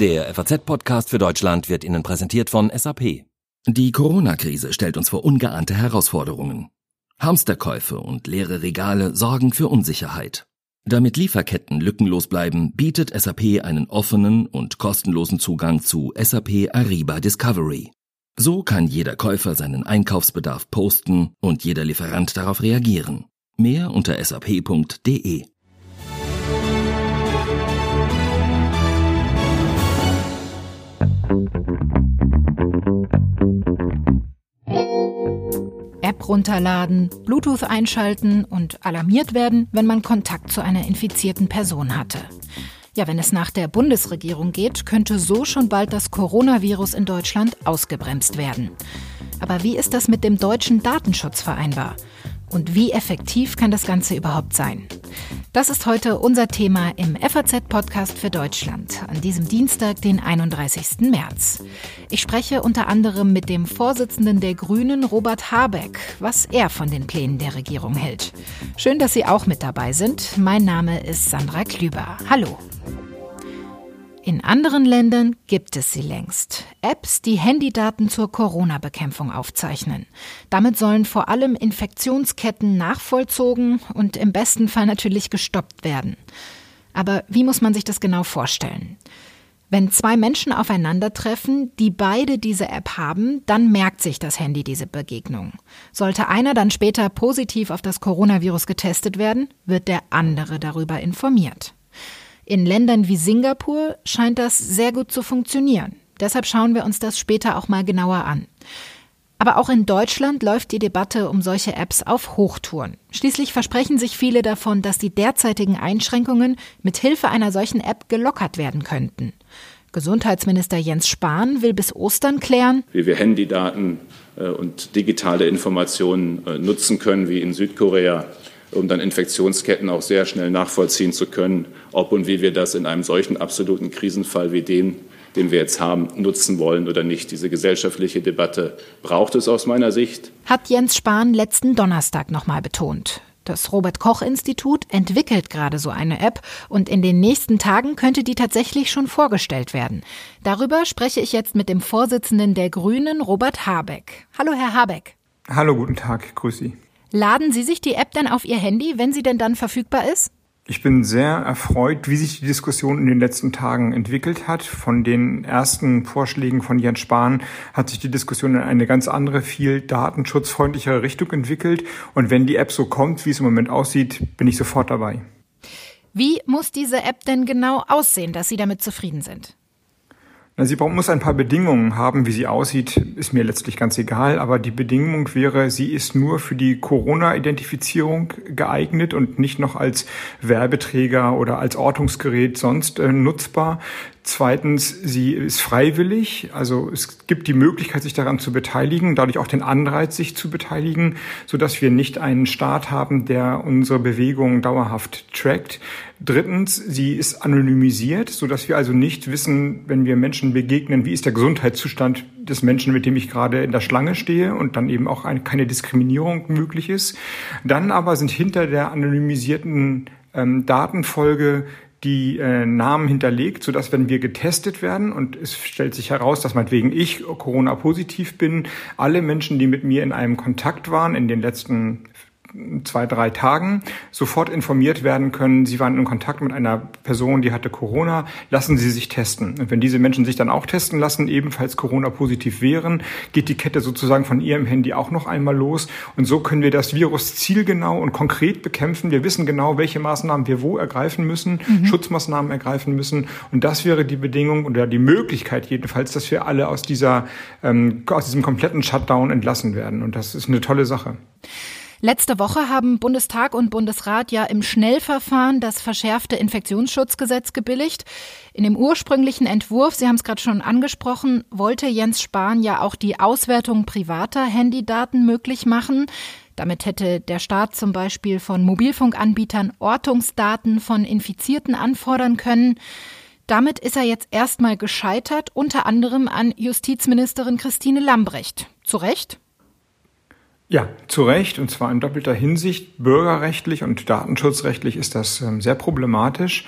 Der FAZ-Podcast für Deutschland wird Ihnen präsentiert von SAP. Die Corona-Krise stellt uns vor ungeahnte Herausforderungen. Hamsterkäufe und leere Regale sorgen für Unsicherheit. Damit Lieferketten lückenlos bleiben, bietet SAP einen offenen und kostenlosen Zugang zu SAP Ariba Discovery. So kann jeder Käufer seinen Einkaufsbedarf posten und jeder Lieferant darauf reagieren. Mehr unter sap.de. App runterladen, Bluetooth einschalten und alarmiert werden, wenn man Kontakt zu einer infizierten Person hatte. Ja, wenn es nach der Bundesregierung geht, könnte so schon bald das Coronavirus in Deutschland ausgebremst werden. Aber wie ist das mit dem deutschen Datenschutz vereinbar? Und wie effektiv kann das Ganze überhaupt sein? Das ist heute unser Thema im FAZ-Podcast für Deutschland an diesem Dienstag, den 31. März. Ich spreche unter anderem mit dem Vorsitzenden der Grünen, Robert Habeck, was er von den Plänen der Regierung hält. Schön, dass Sie auch mit dabei sind. Mein Name ist Sandra Klüber. Hallo. In anderen Ländern gibt es sie längst. Apps, die Handydaten zur Corona-Bekämpfung aufzeichnen. Damit sollen vor allem Infektionsketten nachvollzogen und im besten Fall natürlich gestoppt werden. Aber wie muss man sich das genau vorstellen? Wenn zwei Menschen aufeinandertreffen, die beide diese App haben, dann merkt sich das Handy diese Begegnung. Sollte einer dann später positiv auf das Coronavirus getestet werden, wird der andere darüber informiert. In Ländern wie Singapur scheint das sehr gut zu funktionieren. Deshalb schauen wir uns das später auch mal genauer an. Aber auch in Deutschland läuft die Debatte um solche Apps auf Hochtouren. Schließlich versprechen sich viele davon, dass die derzeitigen Einschränkungen mit Hilfe einer solchen App gelockert werden könnten. Gesundheitsminister Jens Spahn will bis Ostern klären, wie wir Handydaten äh, und digitale Informationen äh, nutzen können, wie in Südkorea um dann Infektionsketten auch sehr schnell nachvollziehen zu können, ob und wie wir das in einem solchen absoluten Krisenfall wie den, den wir jetzt haben, nutzen wollen oder nicht. Diese gesellschaftliche Debatte braucht es aus meiner Sicht. Hat Jens Spahn letzten Donnerstag nochmal betont. Das Robert Koch Institut entwickelt gerade so eine App und in den nächsten Tagen könnte die tatsächlich schon vorgestellt werden. Darüber spreche ich jetzt mit dem Vorsitzenden der Grünen, Robert Habeck. Hallo, Herr Habeck. Hallo, guten Tag, grüß Sie. Laden Sie sich die App denn auf Ihr Handy, wenn sie denn dann verfügbar ist? Ich bin sehr erfreut, wie sich die Diskussion in den letzten Tagen entwickelt hat. Von den ersten Vorschlägen von Jens Spahn hat sich die Diskussion in eine ganz andere, viel datenschutzfreundlichere Richtung entwickelt. Und wenn die App so kommt, wie es im Moment aussieht, bin ich sofort dabei. Wie muss diese App denn genau aussehen, dass Sie damit zufrieden sind? Sie muss ein paar Bedingungen haben. Wie sie aussieht, ist mir letztlich ganz egal. Aber die Bedingung wäre, sie ist nur für die Corona-Identifizierung geeignet und nicht noch als Werbeträger oder als Ortungsgerät sonst äh, nutzbar. Zweitens, sie ist freiwillig, also es gibt die Möglichkeit, sich daran zu beteiligen, dadurch auch den Anreiz, sich zu beteiligen, so dass wir nicht einen Staat haben, der unsere Bewegungen dauerhaft trackt. Drittens, sie ist anonymisiert, so dass wir also nicht wissen, wenn wir Menschen begegnen, wie ist der Gesundheitszustand des Menschen, mit dem ich gerade in der Schlange stehe und dann eben auch eine, keine Diskriminierung möglich ist. Dann aber sind hinter der anonymisierten ähm, Datenfolge die äh, Namen hinterlegt, sodass wenn wir getestet werden und es stellt sich heraus, dass meinetwegen ich Corona-positiv bin, alle Menschen, die mit mir in einem Kontakt waren in den letzten zwei, drei Tagen sofort informiert werden können, Sie waren in Kontakt mit einer Person, die hatte Corona, lassen Sie sich testen. Und wenn diese Menschen sich dann auch testen lassen, ebenfalls Corona-positiv wären, geht die Kette sozusagen von Ihrem Handy auch noch einmal los. Und so können wir das Virus zielgenau und konkret bekämpfen. Wir wissen genau, welche Maßnahmen wir wo ergreifen müssen, mhm. Schutzmaßnahmen ergreifen müssen. Und das wäre die Bedingung oder die Möglichkeit jedenfalls, dass wir alle aus dieser, ähm, aus diesem kompletten Shutdown entlassen werden. Und das ist eine tolle Sache. Letzte Woche haben Bundestag und Bundesrat ja im Schnellverfahren das verschärfte Infektionsschutzgesetz gebilligt. In dem ursprünglichen Entwurf, Sie haben es gerade schon angesprochen, wollte Jens Spahn ja auch die Auswertung privater Handydaten möglich machen. Damit hätte der Staat zum Beispiel von Mobilfunkanbietern Ortungsdaten von Infizierten anfordern können. Damit ist er jetzt erstmal gescheitert, unter anderem an Justizministerin Christine Lambrecht. Zu Recht? Ja, zu Recht, und zwar in doppelter Hinsicht. Bürgerrechtlich und datenschutzrechtlich ist das ähm, sehr problematisch,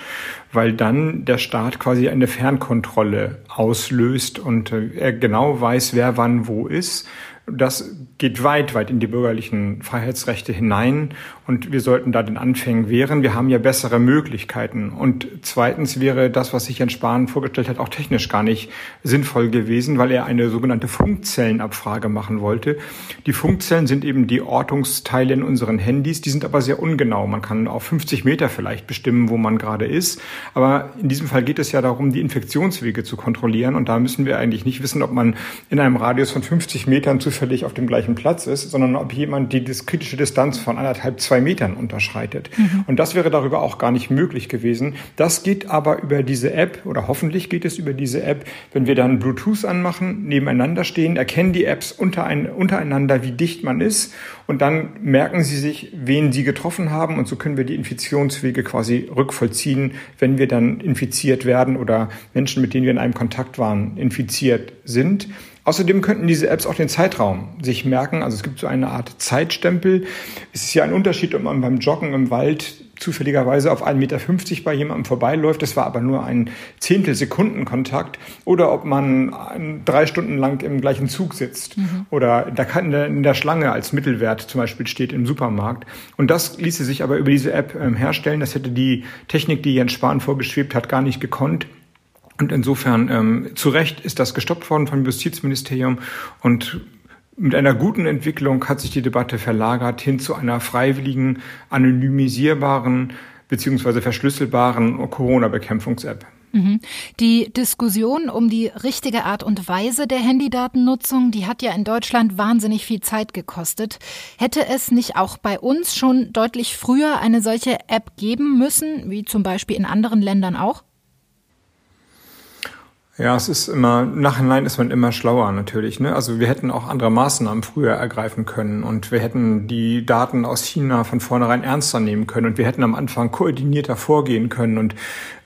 weil dann der Staat quasi eine Fernkontrolle auslöst und äh, er genau weiß, wer wann wo ist das geht weit, weit in die bürgerlichen Freiheitsrechte hinein und wir sollten da den Anfängen wehren. Wir haben ja bessere Möglichkeiten. Und zweitens wäre das, was sich Jens Spahn vorgestellt hat, auch technisch gar nicht sinnvoll gewesen, weil er eine sogenannte Funkzellenabfrage machen wollte. Die Funkzellen sind eben die Ortungsteile in unseren Handys, die sind aber sehr ungenau. Man kann auf 50 Meter vielleicht bestimmen, wo man gerade ist. Aber in diesem Fall geht es ja darum, die Infektionswege zu kontrollieren. Und da müssen wir eigentlich nicht wissen, ob man in einem Radius von 50 Metern zu zufällig auf dem gleichen Platz ist, sondern ob jemand die kritische Distanz von anderthalb, zwei Metern unterschreitet. Mhm. Und das wäre darüber auch gar nicht möglich gewesen. Das geht aber über diese App oder hoffentlich geht es über diese App, wenn wir dann Bluetooth anmachen, nebeneinander stehen, erkennen die Apps untereinander, wie dicht man ist und dann merken sie sich, wen sie getroffen haben und so können wir die Infektionswege quasi rückvollziehen, wenn wir dann infiziert werden oder Menschen, mit denen wir in einem Kontakt waren, infiziert sind. Außerdem könnten diese Apps auch den Zeitraum sich merken. Also es gibt so eine Art Zeitstempel. Es ist ja ein Unterschied, ob man beim Joggen im Wald zufälligerweise auf 1,50 Meter bei jemandem vorbeiläuft, das war aber nur ein Zehntelsekundenkontakt, oder ob man drei Stunden lang im gleichen Zug sitzt mhm. oder in der Schlange als Mittelwert zum Beispiel steht im Supermarkt. Und das ließe sich aber über diese App ähm, herstellen. Das hätte die Technik, die Jens Spahn vorgeschwebt hat, gar nicht gekonnt. Und insofern, ähm, zu Recht ist das gestoppt worden vom Justizministerium und mit einer guten Entwicklung hat sich die Debatte verlagert hin zu einer freiwilligen, anonymisierbaren beziehungsweise verschlüsselbaren Corona-Bekämpfungs-App. Mhm. Die Diskussion um die richtige Art und Weise der Handydatennutzung, die hat ja in Deutschland wahnsinnig viel Zeit gekostet. Hätte es nicht auch bei uns schon deutlich früher eine solche App geben müssen, wie zum Beispiel in anderen Ländern auch? Ja, es ist immer, nachhinein ist man immer schlauer natürlich. Ne? Also wir hätten auch andere Maßnahmen früher ergreifen können und wir hätten die Daten aus China von vornherein ernster nehmen können und wir hätten am Anfang koordinierter vorgehen können und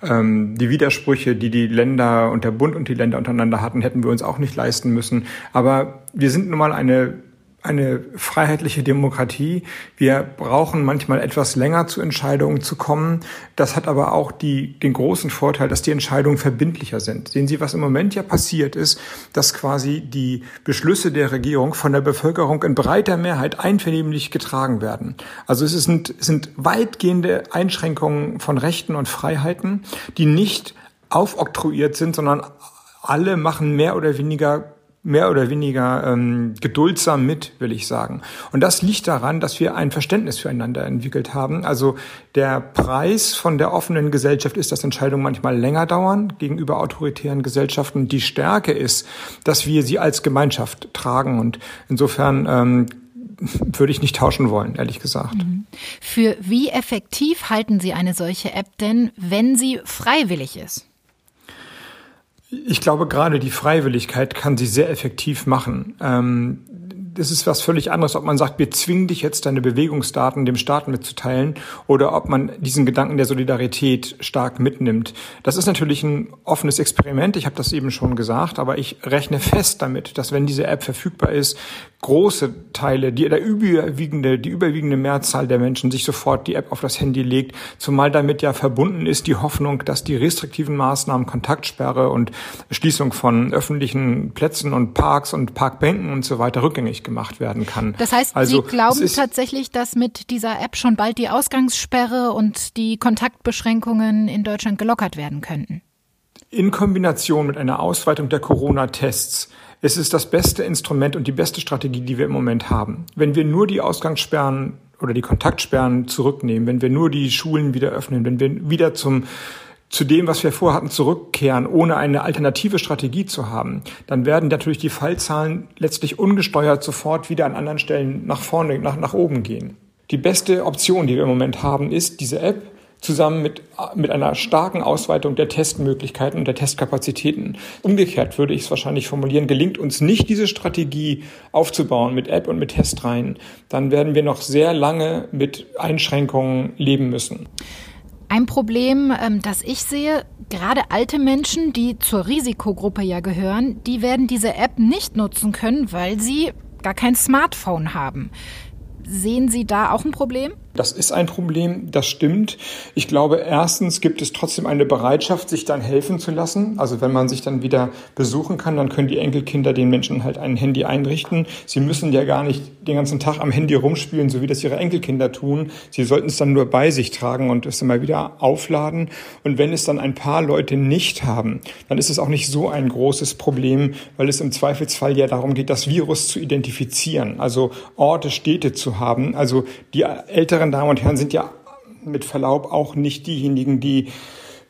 ähm, die Widersprüche, die die Länder und der Bund und die Länder untereinander hatten, hätten wir uns auch nicht leisten müssen. Aber wir sind nun mal eine eine freiheitliche Demokratie. Wir brauchen manchmal etwas länger zu Entscheidungen zu kommen. Das hat aber auch die, den großen Vorteil, dass die Entscheidungen verbindlicher sind. Sehen Sie, was im Moment ja passiert ist, dass quasi die Beschlüsse der Regierung von der Bevölkerung in breiter Mehrheit einvernehmlich getragen werden. Also es sind, es sind weitgehende Einschränkungen von Rechten und Freiheiten, die nicht aufoktroyiert sind, sondern alle machen mehr oder weniger mehr oder weniger ähm, geduldsam mit, will ich sagen. Und das liegt daran, dass wir ein Verständnis füreinander entwickelt haben. Also der Preis von der offenen Gesellschaft ist, dass Entscheidungen manchmal länger dauern gegenüber autoritären Gesellschaften. Die Stärke ist, dass wir sie als Gemeinschaft tragen. Und insofern ähm, würde ich nicht tauschen wollen, ehrlich gesagt. Mhm. Für wie effektiv halten Sie eine solche App denn, wenn sie freiwillig ist? Ich glaube, gerade die Freiwilligkeit kann sie sehr effektiv machen. Ähm, das ist was völlig anderes, ob man sagt, wir zwingen dich jetzt deine Bewegungsdaten dem Staat mitzuteilen oder ob man diesen Gedanken der Solidarität stark mitnimmt. Das ist natürlich ein offenes Experiment, ich habe das eben schon gesagt, aber ich rechne fest damit, dass wenn diese App verfügbar ist, große Teile, die, der überwiegende, die überwiegende Mehrzahl der Menschen sich sofort die App auf das Handy legt, zumal damit ja verbunden ist die Hoffnung, dass die restriktiven Maßnahmen, Kontaktsperre und Schließung von öffentlichen Plätzen und Parks und Parkbänken und so weiter rückgängig gemacht werden kann. Das heißt, also, Sie glauben tatsächlich, dass mit dieser App schon bald die Ausgangssperre und die Kontaktbeschränkungen in Deutschland gelockert werden könnten? In Kombination mit einer Ausweitung der Corona-Tests ist es das beste Instrument und die beste Strategie, die wir im Moment haben. Wenn wir nur die Ausgangssperren oder die Kontaktsperren zurücknehmen, wenn wir nur die Schulen wieder öffnen, wenn wir wieder zum zu dem, was wir vorhatten, zurückkehren, ohne eine alternative Strategie zu haben, dann werden natürlich die Fallzahlen letztlich ungesteuert sofort wieder an anderen Stellen nach vorne, nach, nach oben gehen. Die beste Option, die wir im Moment haben, ist diese App zusammen mit, mit einer starken Ausweitung der Testmöglichkeiten und der Testkapazitäten. Umgekehrt würde ich es wahrscheinlich formulieren, gelingt uns nicht diese Strategie aufzubauen mit App und mit Testreihen, dann werden wir noch sehr lange mit Einschränkungen leben müssen. Ein Problem, ähm, das ich sehe, gerade alte Menschen, die zur Risikogruppe ja gehören, die werden diese App nicht nutzen können, weil sie gar kein Smartphone haben. Sehen Sie da auch ein Problem? Das ist ein Problem, das stimmt. Ich glaube, erstens gibt es trotzdem eine Bereitschaft, sich dann helfen zu lassen. Also wenn man sich dann wieder besuchen kann, dann können die Enkelkinder den Menschen halt ein Handy einrichten. Sie müssen ja gar nicht den ganzen Tag am Handy rumspielen, so wie das ihre Enkelkinder tun. Sie sollten es dann nur bei sich tragen und es immer wieder aufladen. Und wenn es dann ein paar Leute nicht haben, dann ist es auch nicht so ein großes Problem, weil es im Zweifelsfall ja darum geht, das Virus zu identifizieren, also Orte, Städte zu haben. Also die älteren älteren Damen und Herren sind ja mit Verlaub auch nicht diejenigen, die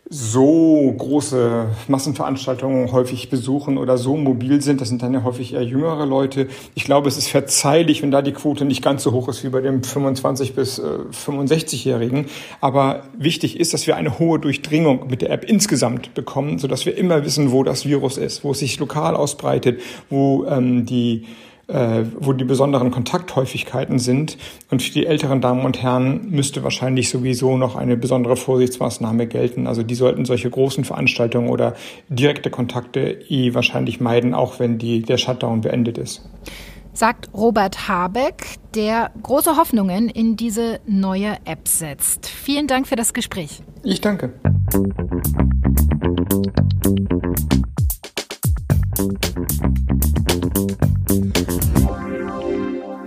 so große Massenveranstaltungen häufig besuchen oder so mobil sind. Das sind dann ja häufig eher jüngere Leute. Ich glaube, es ist verzeihlich, wenn da die Quote nicht ganz so hoch ist wie bei dem 25 bis äh, 65-Jährigen. Aber wichtig ist, dass wir eine hohe Durchdringung mit der App insgesamt bekommen, sodass wir immer wissen, wo das Virus ist, wo es sich lokal ausbreitet, wo ähm, die äh, wo die besonderen Kontakthäufigkeiten sind. Und für die älteren Damen und Herren müsste wahrscheinlich sowieso noch eine besondere Vorsichtsmaßnahme gelten. Also die sollten solche großen Veranstaltungen oder direkte Kontakte eh wahrscheinlich meiden, auch wenn die, der Shutdown beendet ist. Sagt Robert Habeck, der große Hoffnungen in diese neue App setzt. Vielen Dank für das Gespräch. Ich danke.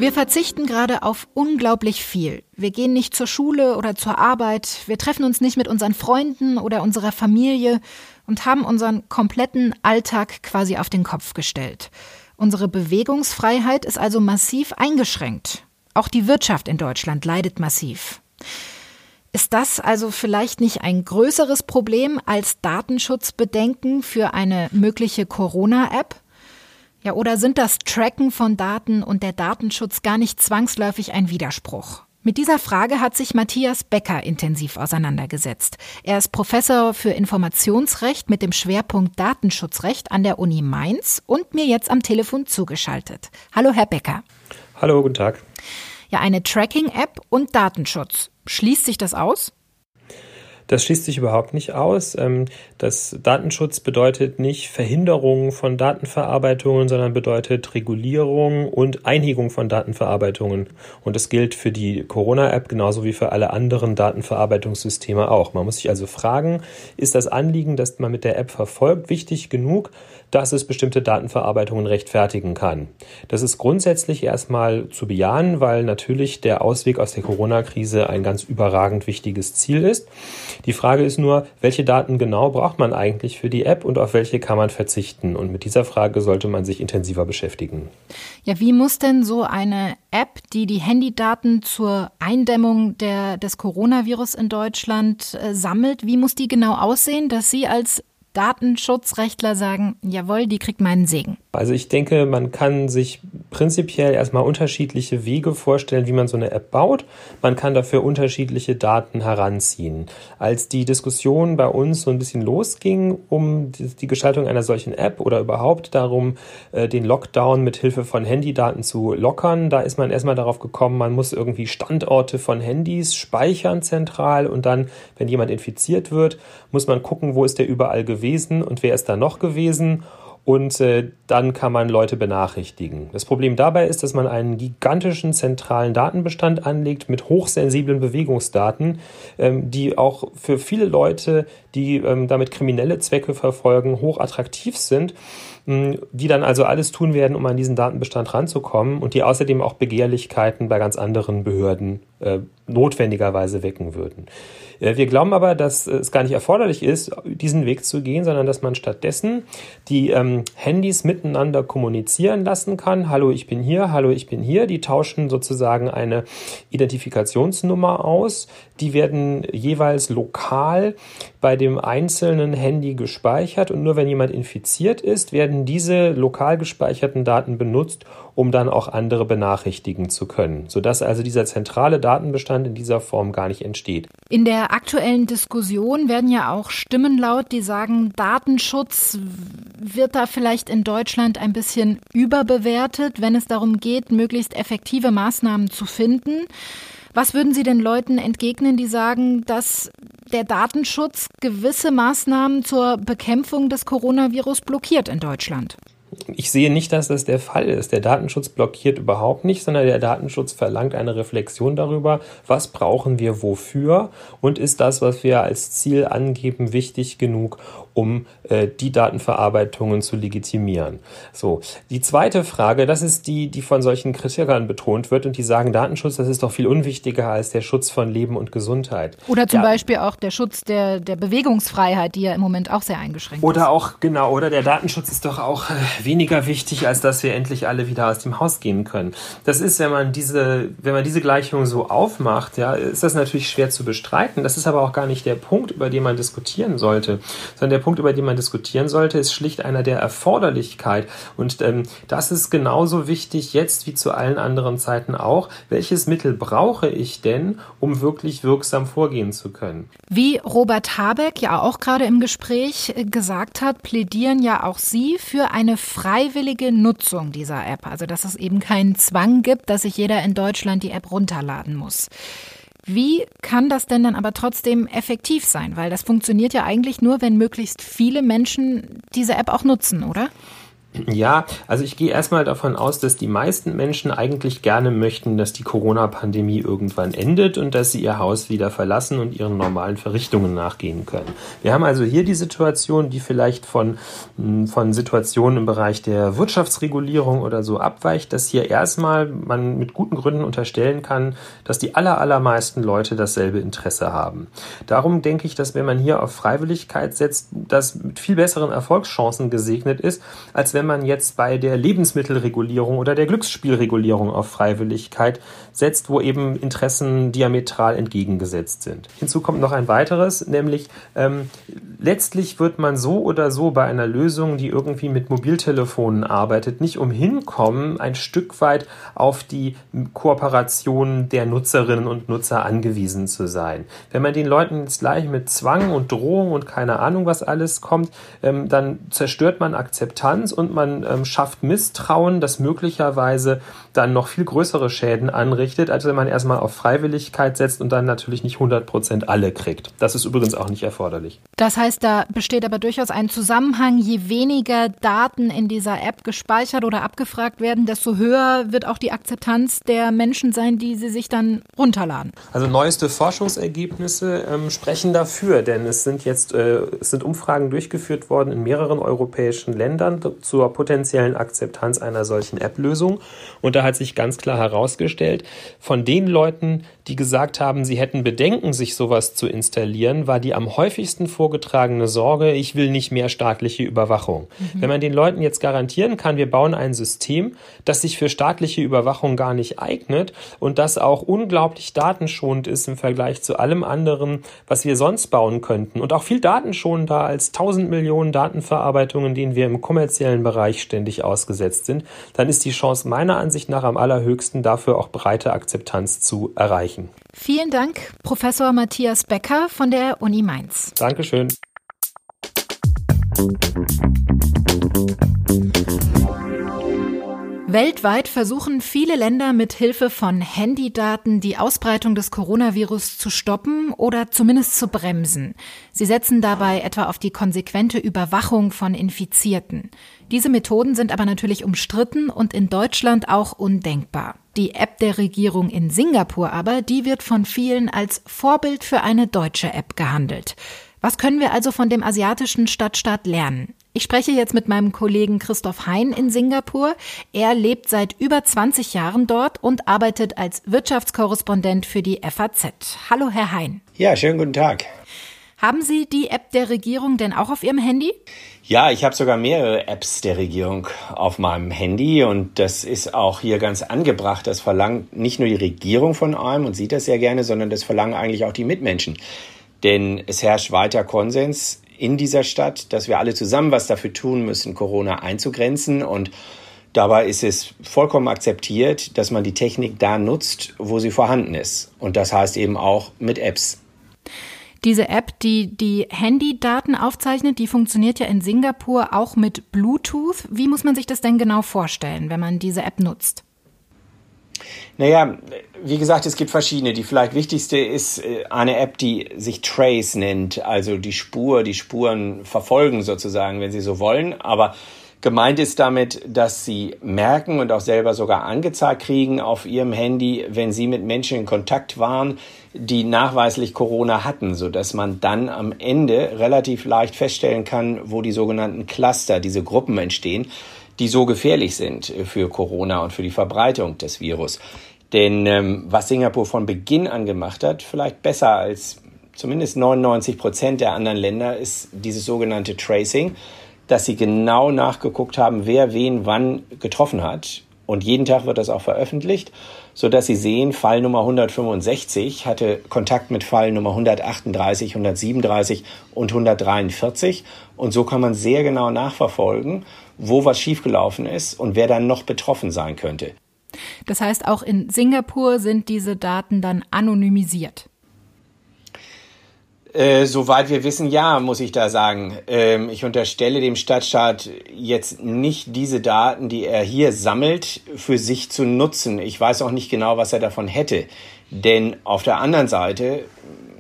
Wir verzichten gerade auf unglaublich viel. Wir gehen nicht zur Schule oder zur Arbeit, wir treffen uns nicht mit unseren Freunden oder unserer Familie und haben unseren kompletten Alltag quasi auf den Kopf gestellt. Unsere Bewegungsfreiheit ist also massiv eingeschränkt. Auch die Wirtschaft in Deutschland leidet massiv. Ist das also vielleicht nicht ein größeres Problem als Datenschutzbedenken für eine mögliche Corona-App? Ja, oder sind das Tracken von Daten und der Datenschutz gar nicht zwangsläufig ein Widerspruch? Mit dieser Frage hat sich Matthias Becker intensiv auseinandergesetzt. Er ist Professor für Informationsrecht mit dem Schwerpunkt Datenschutzrecht an der Uni Mainz und mir jetzt am Telefon zugeschaltet. Hallo, Herr Becker. Hallo, guten Tag. Ja, eine Tracking-App und Datenschutz. Schließt sich das aus? Das schließt sich überhaupt nicht aus. Ähm, das Datenschutz bedeutet nicht Verhinderung von Datenverarbeitungen, sondern bedeutet Regulierung und Einhegung von Datenverarbeitungen. Und das gilt für die Corona-App genauso wie für alle anderen Datenverarbeitungssysteme auch. Man muss sich also fragen, ist das Anliegen, das man mit der App verfolgt, wichtig genug, dass es bestimmte Datenverarbeitungen rechtfertigen kann. Das ist grundsätzlich erstmal zu bejahen, weil natürlich der Ausweg aus der Corona-Krise ein ganz überragend wichtiges Ziel ist. Die Frage ist nur, welche Daten genau braucht man eigentlich für die App und auf welche kann man verzichten? Und mit dieser Frage sollte man sich intensiver beschäftigen. Ja, wie muss denn so eine App, die die Handydaten zur Eindämmung der, des Coronavirus in Deutschland äh, sammelt, wie muss die genau aussehen, dass Sie als Datenschutzrechtler sagen, jawohl, die kriegt meinen Segen? Also ich denke, man kann sich prinzipiell erstmal unterschiedliche Wege vorstellen, wie man so eine App baut. Man kann dafür unterschiedliche Daten heranziehen. Als die Diskussion bei uns so ein bisschen losging um die Gestaltung einer solchen App oder überhaupt darum, äh, den Lockdown mit Hilfe von Handydaten zu lockern, da ist man erstmal darauf gekommen, man muss irgendwie Standorte von Handys speichern zentral und dann, wenn jemand infiziert wird, muss man gucken, wo ist der überall gewesen und wer ist da noch gewesen und äh, dann kann man Leute benachrichtigen. Das Problem dabei ist, dass man einen gigantischen zentralen Datenbestand anlegt mit hochsensiblen Bewegungsdaten, ähm, die auch für viele Leute, die ähm, damit kriminelle Zwecke verfolgen, hoch attraktiv sind, mh, die dann also alles tun werden, um an diesen Datenbestand ranzukommen und die außerdem auch Begehrlichkeiten bei ganz anderen Behörden äh, notwendigerweise wecken würden. Äh, wir glauben aber, dass es gar nicht erforderlich ist, diesen Weg zu gehen, sondern dass man stattdessen die ähm, Handys miteinander kommunizieren lassen kann. Hallo, ich bin hier, hallo, ich bin hier. Die tauschen sozusagen eine Identifikationsnummer aus. Die werden jeweils lokal bei dem einzelnen Handy gespeichert und nur wenn jemand infiziert ist, werden diese lokal gespeicherten Daten benutzt, um dann auch andere benachrichtigen zu können, sodass also dieser zentrale Datenbestand in dieser Form gar nicht entsteht. In der aktuellen Diskussion werden ja auch Stimmen laut, die sagen, Datenschutz wird da vielleicht in Deutschland ein bisschen überbewertet, wenn es darum geht, möglichst effektive Maßnahmen zu finden. Was würden Sie den Leuten entgegnen, die sagen, dass der Datenschutz gewisse Maßnahmen zur Bekämpfung des Coronavirus blockiert in Deutschland? Ich sehe nicht, dass das der Fall ist. Der Datenschutz blockiert überhaupt nicht, sondern der Datenschutz verlangt eine Reflexion darüber, was brauchen wir wofür und ist das, was wir als Ziel angeben, wichtig genug, um äh, die Datenverarbeitungen zu legitimieren. So, die zweite Frage, das ist die, die von solchen Kritikern betont wird und die sagen, Datenschutz, das ist doch viel unwichtiger als der Schutz von Leben und Gesundheit. Oder zum ja. Beispiel auch der Schutz der, der Bewegungsfreiheit, die ja im Moment auch sehr eingeschränkt oder ist. Oder auch, genau, oder der Datenschutz ist doch auch äh, weniger wichtig, als dass wir endlich alle wieder aus dem Haus gehen können. Das ist, wenn man diese, wenn man diese Gleichung so aufmacht, ja, ist das natürlich schwer zu bestreiten. Das ist aber auch gar nicht der Punkt, über den man diskutieren sollte, sondern der Punkt, über den man diskutieren sollte, ist schlicht einer der Erforderlichkeit. Und ähm, das ist genauso wichtig jetzt wie zu allen anderen Zeiten auch. Welches Mittel brauche ich denn, um wirklich wirksam vorgehen zu können? Wie Robert Habeck ja auch gerade im Gespräch äh, gesagt hat, plädieren ja auch Sie für eine freiwillige Nutzung dieser App. Also dass es eben keinen Zwang gibt, dass sich jeder in Deutschland die App runterladen muss. Wie kann das denn dann aber trotzdem effektiv sein? Weil das funktioniert ja eigentlich nur, wenn möglichst viele Menschen diese App auch nutzen, oder? Ja, also ich gehe erstmal davon aus, dass die meisten Menschen eigentlich gerne möchten, dass die Corona-Pandemie irgendwann endet und dass sie ihr Haus wieder verlassen und ihren normalen Verrichtungen nachgehen können. Wir haben also hier die Situation, die vielleicht von, hm, von Situationen im Bereich der Wirtschaftsregulierung oder so abweicht, dass hier erstmal man mit guten Gründen unterstellen kann, dass die aller, allermeisten Leute dasselbe Interesse haben. Darum denke ich, dass wenn man hier auf Freiwilligkeit setzt, das mit viel besseren Erfolgschancen gesegnet ist, als wenn man jetzt bei der Lebensmittelregulierung oder der Glücksspielregulierung auf Freiwilligkeit setzt, wo eben Interessen diametral entgegengesetzt sind. Hinzu kommt noch ein weiteres, nämlich ähm, letztlich wird man so oder so bei einer Lösung, die irgendwie mit Mobiltelefonen arbeitet, nicht umhin kommen, ein Stück weit auf die Kooperation der Nutzerinnen und Nutzer angewiesen zu sein. Wenn man den Leuten jetzt gleich mit Zwang und Drohung und keine Ahnung was alles kommt, ähm, dann zerstört man Akzeptanz und man ähm, schafft Misstrauen, das möglicherweise dann noch viel größere Schäden anrichtet, als wenn man erstmal auf Freiwilligkeit setzt und dann natürlich nicht 100 Prozent alle kriegt. Das ist übrigens auch nicht erforderlich. Das heißt, da besteht aber durchaus ein Zusammenhang. Je weniger Daten in dieser App gespeichert oder abgefragt werden, desto höher wird auch die Akzeptanz der Menschen sein, die sie sich dann runterladen. Also neueste Forschungsergebnisse ähm, sprechen dafür, denn es sind jetzt äh, es sind Umfragen durchgeführt worden in mehreren europäischen Ländern zur potenziellen Akzeptanz einer solchen App-Lösung. Und da hat sich ganz klar herausgestellt, von den Leuten, die gesagt haben, sie hätten Bedenken, sich sowas zu installieren, war die am häufigsten vorgetragene Sorge, ich will nicht mehr staatliche Überwachung. Mhm. Wenn man den Leuten jetzt garantieren kann, wir bauen ein System, das sich für staatliche Überwachung gar nicht eignet und das auch unglaublich datenschonend ist im Vergleich zu allem anderen, was wir sonst bauen könnten und auch viel datenschonender als 1000 Millionen Datenverarbeitungen, denen wir im kommerziellen Bereich ständig ausgesetzt sind, dann ist die Chance meiner Ansicht nach am allerhöchsten dafür auch breite Akzeptanz zu erreichen erreichen. Vielen Dank, Professor Matthias Becker von der Uni Mainz. Dankeschön. Weltweit versuchen viele Länder mit Hilfe von Handydaten die Ausbreitung des Coronavirus zu stoppen oder zumindest zu bremsen. Sie setzen dabei etwa auf die konsequente Überwachung von Infizierten. Diese Methoden sind aber natürlich umstritten und in Deutschland auch undenkbar. Die App der Regierung in Singapur aber, die wird von vielen als Vorbild für eine deutsche App gehandelt. Was können wir also von dem asiatischen Stadtstaat lernen? Ich spreche jetzt mit meinem Kollegen Christoph Hein in Singapur. Er lebt seit über 20 Jahren dort und arbeitet als Wirtschaftskorrespondent für die FAZ. Hallo, Herr Hein. Ja, schönen guten Tag. Haben Sie die App der Regierung denn auch auf Ihrem Handy? Ja, ich habe sogar mehrere Apps der Regierung auf meinem Handy und das ist auch hier ganz angebracht. Das verlangt nicht nur die Regierung von einem und sieht das sehr gerne, sondern das verlangen eigentlich auch die Mitmenschen. Denn es herrscht weiter Konsens in dieser Stadt, dass wir alle zusammen was dafür tun müssen, Corona einzugrenzen. Und dabei ist es vollkommen akzeptiert, dass man die Technik da nutzt, wo sie vorhanden ist. Und das heißt eben auch mit Apps. Diese App, die die Handydaten aufzeichnet, die funktioniert ja in Singapur auch mit Bluetooth. Wie muss man sich das denn genau vorstellen, wenn man diese App nutzt? Naja, wie gesagt, es gibt verschiedene. Die vielleicht wichtigste ist äh, eine App, die sich Trace nennt, also die Spur, die Spuren verfolgen sozusagen, wenn Sie so wollen. Aber Gemeint ist damit, dass sie merken und auch selber sogar angezeigt kriegen auf ihrem Handy, wenn sie mit Menschen in Kontakt waren, die nachweislich Corona hatten, so dass man dann am Ende relativ leicht feststellen kann, wo die sogenannten Cluster, diese Gruppen entstehen, die so gefährlich sind für Corona und für die Verbreitung des Virus. Denn ähm, was Singapur von Beginn an gemacht hat, vielleicht besser als zumindest 99 Prozent der anderen Länder, ist dieses sogenannte Tracing dass sie genau nachgeguckt haben, wer wen wann getroffen hat. Und jeden Tag wird das auch veröffentlicht, so dass Sie sehen, Fall Nummer 165 hatte Kontakt mit Fall Nummer 138, 137 und 143. Und so kann man sehr genau nachverfolgen, wo was schiefgelaufen ist und wer dann noch betroffen sein könnte. Das heißt, auch in Singapur sind diese Daten dann anonymisiert. Äh, soweit wir wissen, ja, muss ich da sagen. Ähm, ich unterstelle dem Stadtstaat jetzt nicht diese Daten, die er hier sammelt, für sich zu nutzen. Ich weiß auch nicht genau, was er davon hätte. Denn auf der anderen Seite,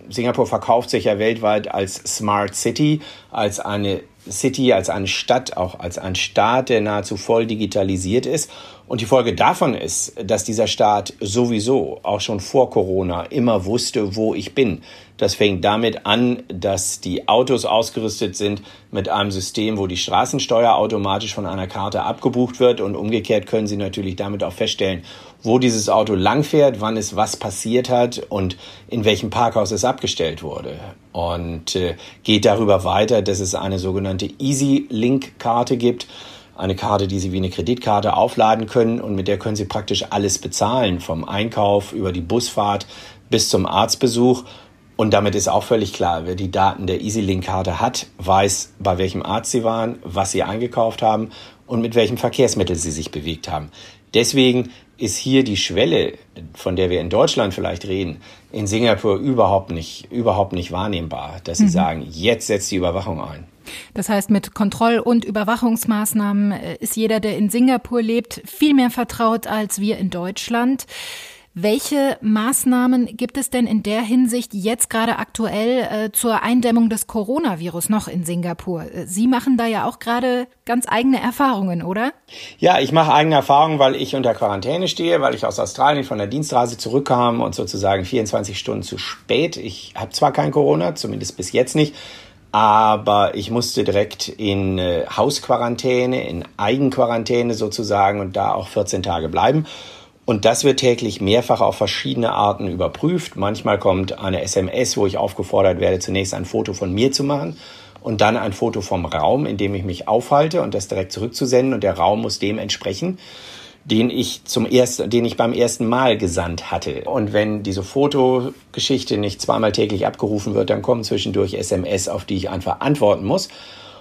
Singapur verkauft sich ja weltweit als Smart City, als eine City, als eine Stadt, auch als ein Staat, der nahezu voll digitalisiert ist. Und die Folge davon ist, dass dieser Staat sowieso auch schon vor Corona immer wusste, wo ich bin. Das fängt damit an, dass die Autos ausgerüstet sind mit einem System, wo die Straßensteuer automatisch von einer Karte abgebucht wird und umgekehrt können Sie natürlich damit auch feststellen, wo dieses Auto langfährt, wann es was passiert hat und in welchem Parkhaus es abgestellt wurde. Und äh, geht darüber weiter, dass es eine sogenannte Easy Link Karte gibt eine Karte, die Sie wie eine Kreditkarte aufladen können und mit der können Sie praktisch alles bezahlen, vom Einkauf über die Busfahrt bis zum Arztbesuch. Und damit ist auch völlig klar, wer die Daten der EasyLink-Karte hat, weiß, bei welchem Arzt Sie waren, was Sie eingekauft haben und mit welchem Verkehrsmittel Sie sich bewegt haben. Deswegen ist hier die Schwelle, von der wir in Deutschland vielleicht reden, in Singapur überhaupt nicht, überhaupt nicht wahrnehmbar, dass Sie mhm. sagen, jetzt setzt die Überwachung ein. Das heißt, mit Kontroll- und Überwachungsmaßnahmen äh, ist jeder, der in Singapur lebt, viel mehr vertraut als wir in Deutschland. Welche Maßnahmen gibt es denn in der Hinsicht jetzt gerade aktuell äh, zur Eindämmung des Coronavirus noch in Singapur? Äh, Sie machen da ja auch gerade ganz eigene Erfahrungen, oder? Ja, ich mache eigene Erfahrungen, weil ich unter Quarantäne stehe, weil ich aus Australien von der Dienstreise zurückkam und sozusagen 24 Stunden zu spät. Ich habe zwar kein Corona, zumindest bis jetzt nicht, aber ich musste direkt in äh, Hausquarantäne, in Eigenquarantäne sozusagen und da auch 14 Tage bleiben. Und das wird täglich mehrfach auf verschiedene Arten überprüft. Manchmal kommt eine SMS, wo ich aufgefordert werde, zunächst ein Foto von mir zu machen und dann ein Foto vom Raum, in dem ich mich aufhalte und das direkt zurückzusenden und der Raum muss dem entsprechen den ich zum ersten, den ich beim ersten Mal gesandt hatte. Und wenn diese Fotogeschichte nicht zweimal täglich abgerufen wird, dann kommen zwischendurch SMS, auf die ich einfach antworten muss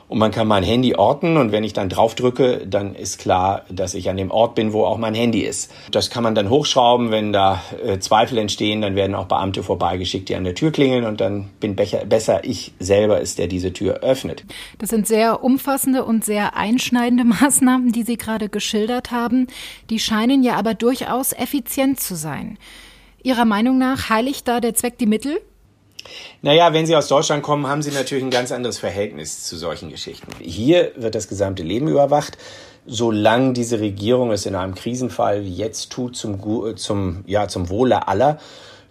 und man kann mein Handy orten und wenn ich dann drauf drücke, dann ist klar, dass ich an dem Ort bin, wo auch mein Handy ist. Das kann man dann hochschrauben, wenn da äh, Zweifel entstehen, dann werden auch Beamte vorbeigeschickt, die an der Tür klingeln und dann bin becher, besser ich selber ist, der diese Tür öffnet. Das sind sehr umfassende und sehr einschneidende Maßnahmen, die Sie gerade geschildert haben. Die scheinen ja aber durchaus effizient zu sein. Ihrer Meinung nach heiligt da der Zweck die Mittel? Naja, wenn Sie aus Deutschland kommen, haben Sie natürlich ein ganz anderes Verhältnis zu solchen Geschichten. Hier wird das gesamte Leben überwacht. Solange diese Regierung es in einem Krisenfall wie jetzt tut, zum, zum, ja, zum Wohle aller,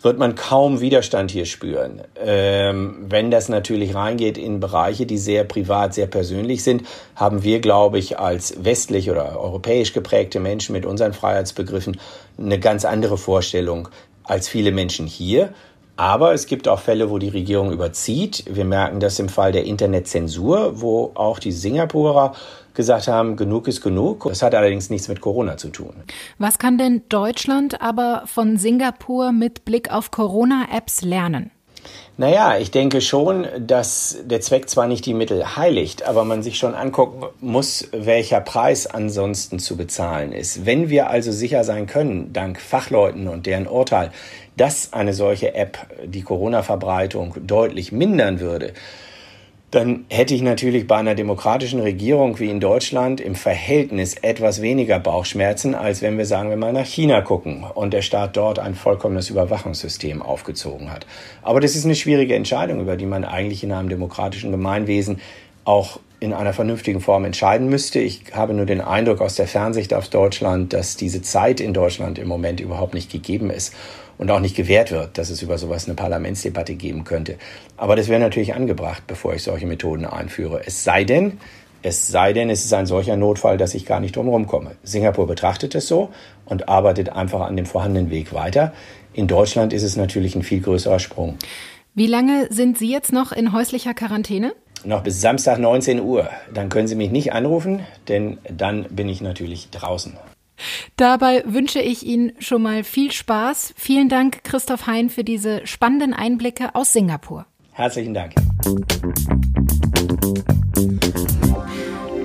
wird man kaum Widerstand hier spüren. Ähm, wenn das natürlich reingeht in Bereiche, die sehr privat, sehr persönlich sind, haben wir, glaube ich, als westlich oder europäisch geprägte Menschen mit unseren Freiheitsbegriffen eine ganz andere Vorstellung als viele Menschen hier. Aber es gibt auch Fälle, wo die Regierung überzieht. Wir merken das im Fall der Internetzensur, wo auch die Singapurer gesagt haben, genug ist genug. Das hat allerdings nichts mit Corona zu tun. Was kann denn Deutschland aber von Singapur mit Blick auf Corona-Apps lernen? Naja, ich denke schon, dass der Zweck zwar nicht die Mittel heiligt, aber man sich schon angucken muss, welcher Preis ansonsten zu bezahlen ist. Wenn wir also sicher sein können, dank Fachleuten und deren Urteil, dass eine solche App die Corona-Verbreitung deutlich mindern würde, dann hätte ich natürlich bei einer demokratischen Regierung wie in Deutschland im Verhältnis etwas weniger Bauchschmerzen, als wenn wir sagen wir mal nach China gucken und der Staat dort ein vollkommenes Überwachungssystem aufgezogen hat. Aber das ist eine schwierige Entscheidung, über die man eigentlich in einem demokratischen Gemeinwesen auch in einer vernünftigen Form entscheiden müsste. Ich habe nur den Eindruck aus der Fernsicht auf Deutschland, dass diese Zeit in Deutschland im Moment überhaupt nicht gegeben ist und auch nicht gewährt wird, dass es über sowas eine Parlamentsdebatte geben könnte. Aber das wäre natürlich angebracht, bevor ich solche Methoden einführe. Es sei denn, es sei denn, es ist ein solcher Notfall, dass ich gar nicht drumherum komme. Singapur betrachtet es so und arbeitet einfach an dem vorhandenen Weg weiter. In Deutschland ist es natürlich ein viel größerer Sprung. Wie lange sind Sie jetzt noch in häuslicher Quarantäne? Noch bis Samstag 19 Uhr. Dann können Sie mich nicht anrufen, denn dann bin ich natürlich draußen. Dabei wünsche ich Ihnen schon mal viel Spaß. Vielen Dank, Christoph Hein, für diese spannenden Einblicke aus Singapur. Herzlichen Dank.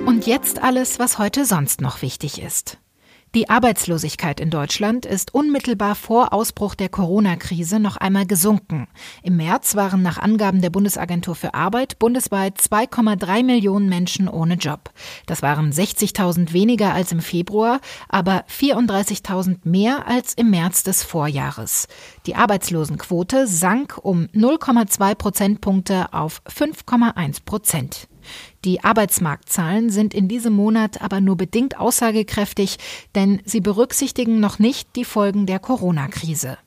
Und jetzt alles, was heute sonst noch wichtig ist. Die Arbeitslosigkeit in Deutschland ist unmittelbar vor Ausbruch der Corona-Krise noch einmal gesunken. Im März waren nach Angaben der Bundesagentur für Arbeit bundesweit 2,3 Millionen Menschen ohne Job. Das waren 60.000 weniger als im Februar, aber 34.000 mehr als im März des Vorjahres. Die Arbeitslosenquote sank um 0,2 Prozentpunkte auf 5,1 Prozent. Die Arbeitsmarktzahlen sind in diesem Monat aber nur bedingt aussagekräftig, denn sie berücksichtigen noch nicht die Folgen der Corona-Krise.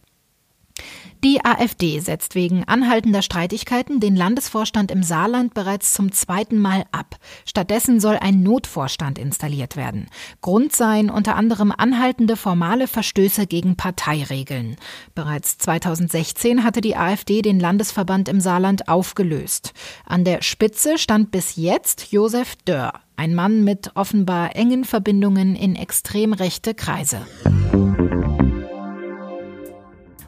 Die AfD setzt wegen anhaltender Streitigkeiten den Landesvorstand im Saarland bereits zum zweiten Mal ab. Stattdessen soll ein Notvorstand installiert werden. Grund seien unter anderem anhaltende formale Verstöße gegen Parteiregeln. Bereits 2016 hatte die AfD den Landesverband im Saarland aufgelöst. An der Spitze stand bis jetzt Josef Dörr, ein Mann mit offenbar engen Verbindungen in extrem rechte Kreise.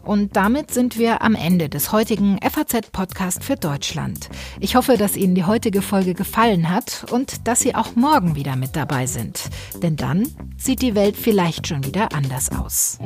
Und damit sind wir am Ende des heutigen FAZ-Podcast für Deutschland. Ich hoffe, dass Ihnen die heutige Folge gefallen hat und dass Sie auch morgen wieder mit dabei sind. Denn dann sieht die Welt vielleicht schon wieder anders aus.